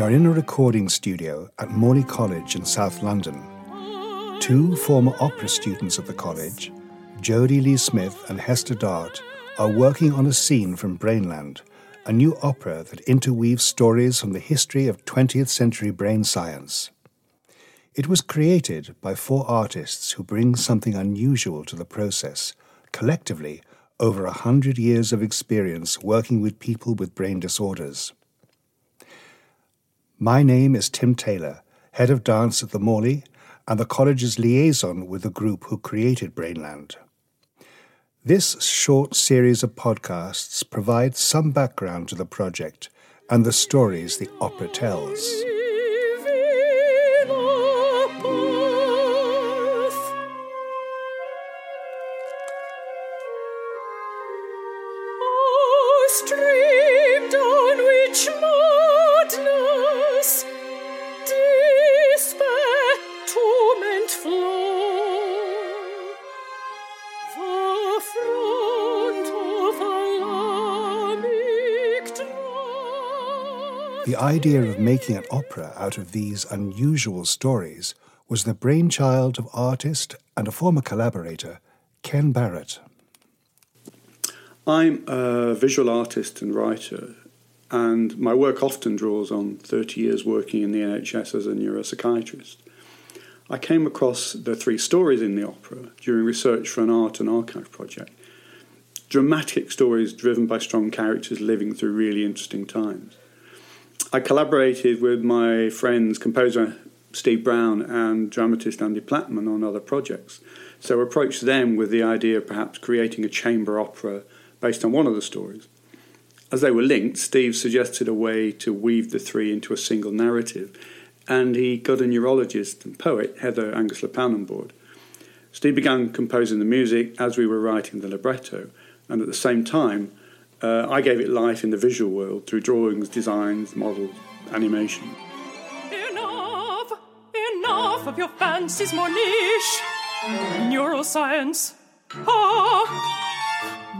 We are in a recording studio at Morley College in South London. Two former opera students of the college, Jodie Li-Smith and Hester Dart, are working on a scene from Brainland, a new opera that interweaves stories from the history of 20th century brain science. It was created by four artists who bring something unusual to the process, collectively over a hundred years of experience working with people with brain disorders. My name is Tim Taylor, head of dance at the Morley and the college's liaison with the group who created Brainland. This short series of podcasts provides some background to the project and the stories the opera tells. The idea of making an opera out of these unusual stories was the brainchild of artist and a former collaborator, Ken Barrett. I'm a visual artist and writer, and my work often draws on 30 years working in the NHS as a neuropsychiatrist. I came across the three stories in the opera during research for an art and archive project. Dramatic stories driven by strong characters living through really interesting times. I collaborated with my friends, composer Steve Brown and dramatist Andy Plattman on other projects. So approached them with the idea of perhaps creating a chamber opera based on one of the stories. As they were linked, Steve suggested a way to weave the three into a single narrative, and he got a neurologist and poet, Heather Angus Leppan, on board. Steve began composing the music as we were writing the libretto, and at the same time, uh, I gave it life in the visual world through drawings, designs, models, animation. Enough, enough of your fancies, Moniz. Neuroscience, ah,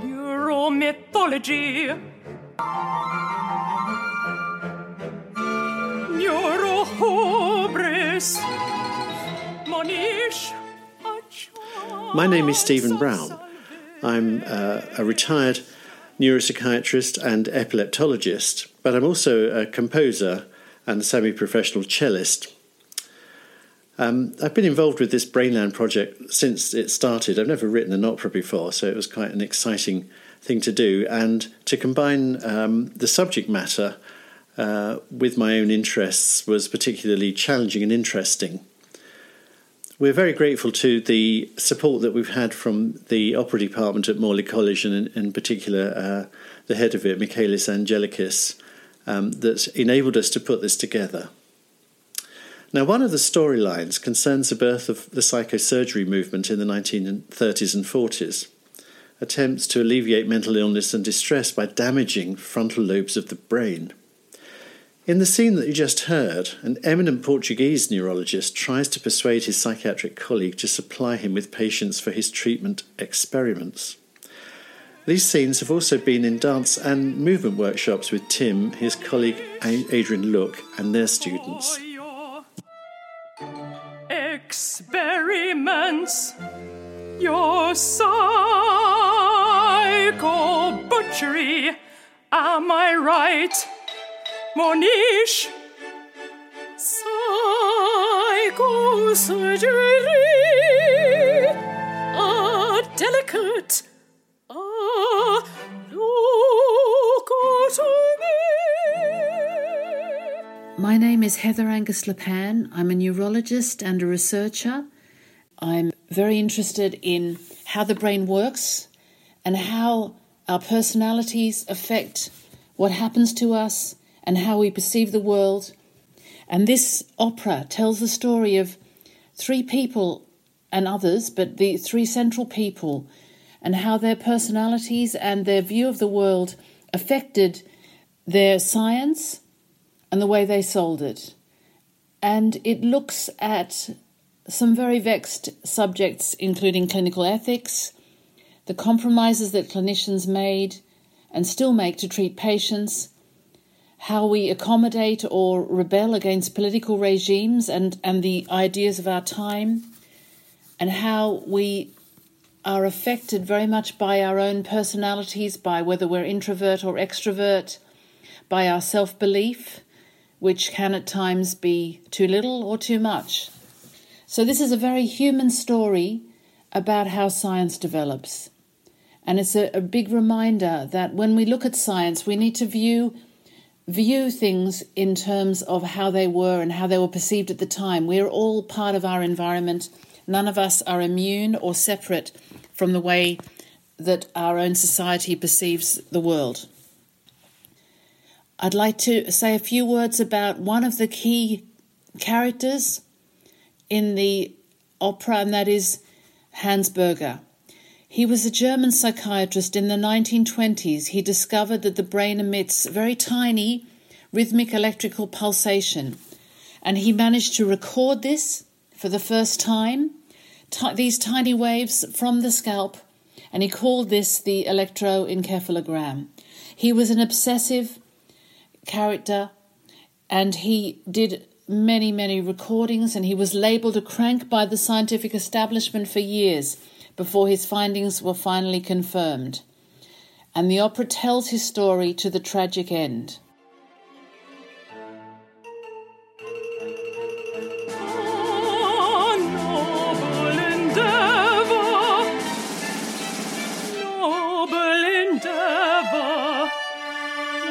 neuromythology, neurohubris, Moniz. My name is Stephen Brown. I'm uh, a retired neuropsychiatrist and epileptologist, but I'm also a composer and semi professional cellist. Um, I've been involved with this Brainland project since it started. I've never written an opera before, so it was quite an exciting thing to do. And to combine um, the subject matter uh, with my own interests was particularly challenging and interesting. We're very grateful to the support that we've had from the opera department at Morley College, and in, in particular uh, the head of it, Michaelis Angelikis, um, that's enabled us to put this together. Now, one of the storylines concerns the birth of the psychosurgery movement in the 1930s and 40s, attempts to alleviate mental illness and distress by damaging frontal lobes of the brain. In the scene that you just heard, an eminent Portuguese neurologist tries to persuade his psychiatric colleague to supply him with patients for his treatment experiments. These scenes have also been in dance and movement workshops with Tim, his colleague Adrian Look, and their students. Experiments, your psycho butchery, am I right? Moniz Psychosurgery A delicate My name is Heather Angus Leppan. I'm a neurologist and a researcher. I'm very interested in how the brain works and how our personalities affect what happens to us and how we perceive the world. And this opera tells the story of three people and others, but the three central people, and how their personalities and their view of the world affected their science and the way they sold it. And it looks at some very vexed subjects, including clinical ethics, the compromises that clinicians made and still make to treat patients, how we accommodate or rebel against political regimes and, and the ideas of our time, and how we are affected very much by our own personalities, by whether we're introvert or extrovert, by our self belief, which can at times be too little or too much. So, this is a very human story about how science develops. And it's a, a big reminder that when we look at science, we need to view view things in terms of how they were and how they were perceived at the time. We're all part of our environment. None of us are immune or separate from the way that our own society perceives the world. I'd like to say a few words about one of the key characters in the opera, and that is Hans Berger. He was a German psychiatrist in the 1920s. He discovered that the brain emits very tiny rhythmic electrical pulsation, and he managed to record this for the first time, t- these tiny waves from the scalp, and he called this the electroencephalogram. He was an obsessive character, and he did many, many recordings, and he was labeled a crank by the scientific establishment for years before his findings were finally confirmed. And the opera tells his story to the tragic end. Oh, noble endeavor, noble endeavor,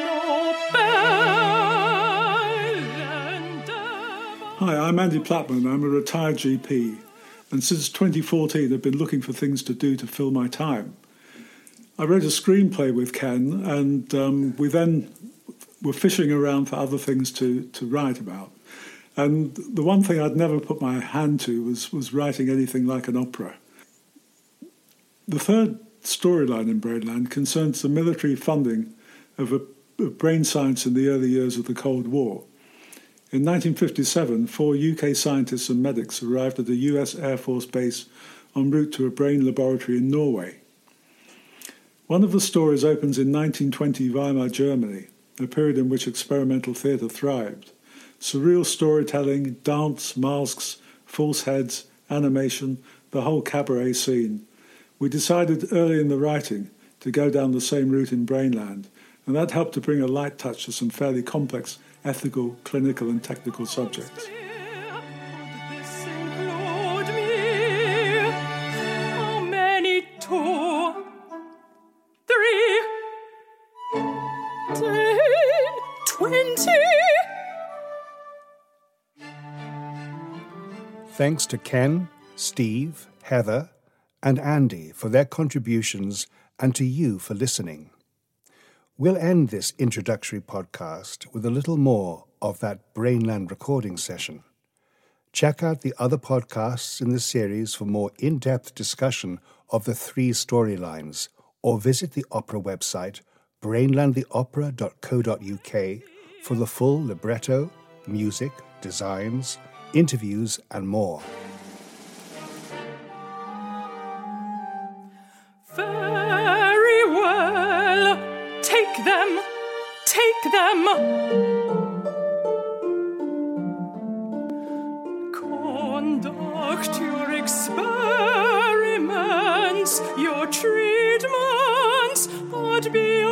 noble endeavor. Hi, I'm Andy Plattman. I'm a retired GP, and since 2014, I've been looking for things to do to fill my time. I wrote a screenplay with Ken, and um, we then were fishing around for other things to, to write about. And the one thing I'd never put my hand to was, was writing anything like an opera. The third storyline in Brainland concerns the military funding of, a, of brain science in the early years of the Cold War. In 1957, four UK scientists and medics arrived at a US Air Force base en route to a brain laboratory in Norway. One of the stories opens in 1920 Weimar Germany, a period in which experimental theatre thrived. Surreal storytelling, dance, masks, false heads, animation, the whole cabaret scene. We decided early in the writing to go down the same route in Brainland, and that helped to bring a light touch to some fairly complex ethical, clinical, and technical subjects. Thanks to Ken, Steve, Heather, and Andy for their contributions and to you for listening. We'll end this introductory podcast with a little more of that Brainland recording session. Check out the other podcasts in the series for more in depth discussion of the three storylines, or visit the opera website brainlandtheopera.co.uk for the full libretto, music, designs, interviews, and more. Them. Conduct your experiments, your treatments, but be